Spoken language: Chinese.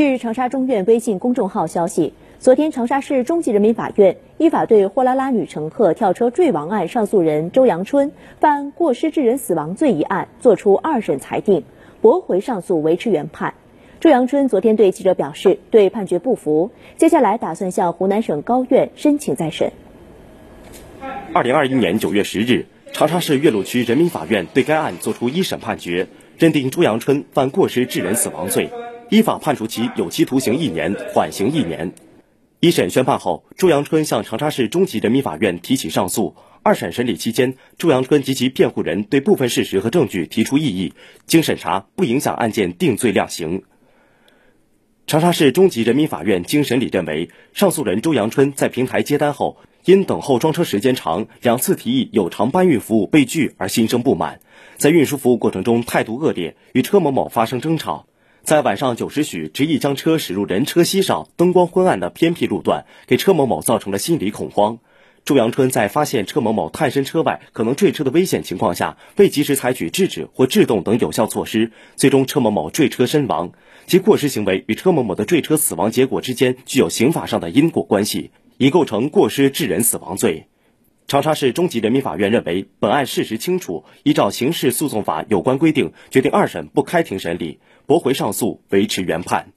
据长沙中院微信公众号消息，昨天长沙市中级人民法院依法对货拉拉女乘客跳车坠亡案上诉人周阳春犯过失致人死亡罪一案作出二审裁定，驳回上诉，维持原判。周阳春昨天对记者表示，对判决不服，接下来打算向湖南省高院申请再审。二零二一年九月十日，长沙市岳麓区人民法院对该案作出一审判决，认定周阳春犯过失致人死亡罪。依法判处其有期徒刑一年，缓刑一年。一审宣判后，周阳春向长沙市中级人民法院提起上诉。二审审理期间，周阳春及其辩护人对部分事实和证据提出异议，经审查不影响案件定罪量刑。长沙市中级人民法院经审理认为，上诉人周阳春在平台接单后，因等候装车时间长，两次提议有偿搬运服务被拒而心生不满，在运输服务过程中态度恶劣，与车某某发生争吵。在晚上九时许，执意将车驶入人车稀少、灯光昏暗的偏僻路段，给车某某造成了心理恐慌。朱阳春在发现车某某探身车外可能坠车的危险情况下，未及时采取制止或制动等有效措施，最终车某某坠车身亡。其过失行为与车某某的坠车死亡结果之间具有刑法上的因果关系，已构成过失致人死亡罪。长沙市中级人民法院认为本案事实清楚，依照刑事诉讼法有关规定，决定二审不开庭审理，驳回上诉，维持原判。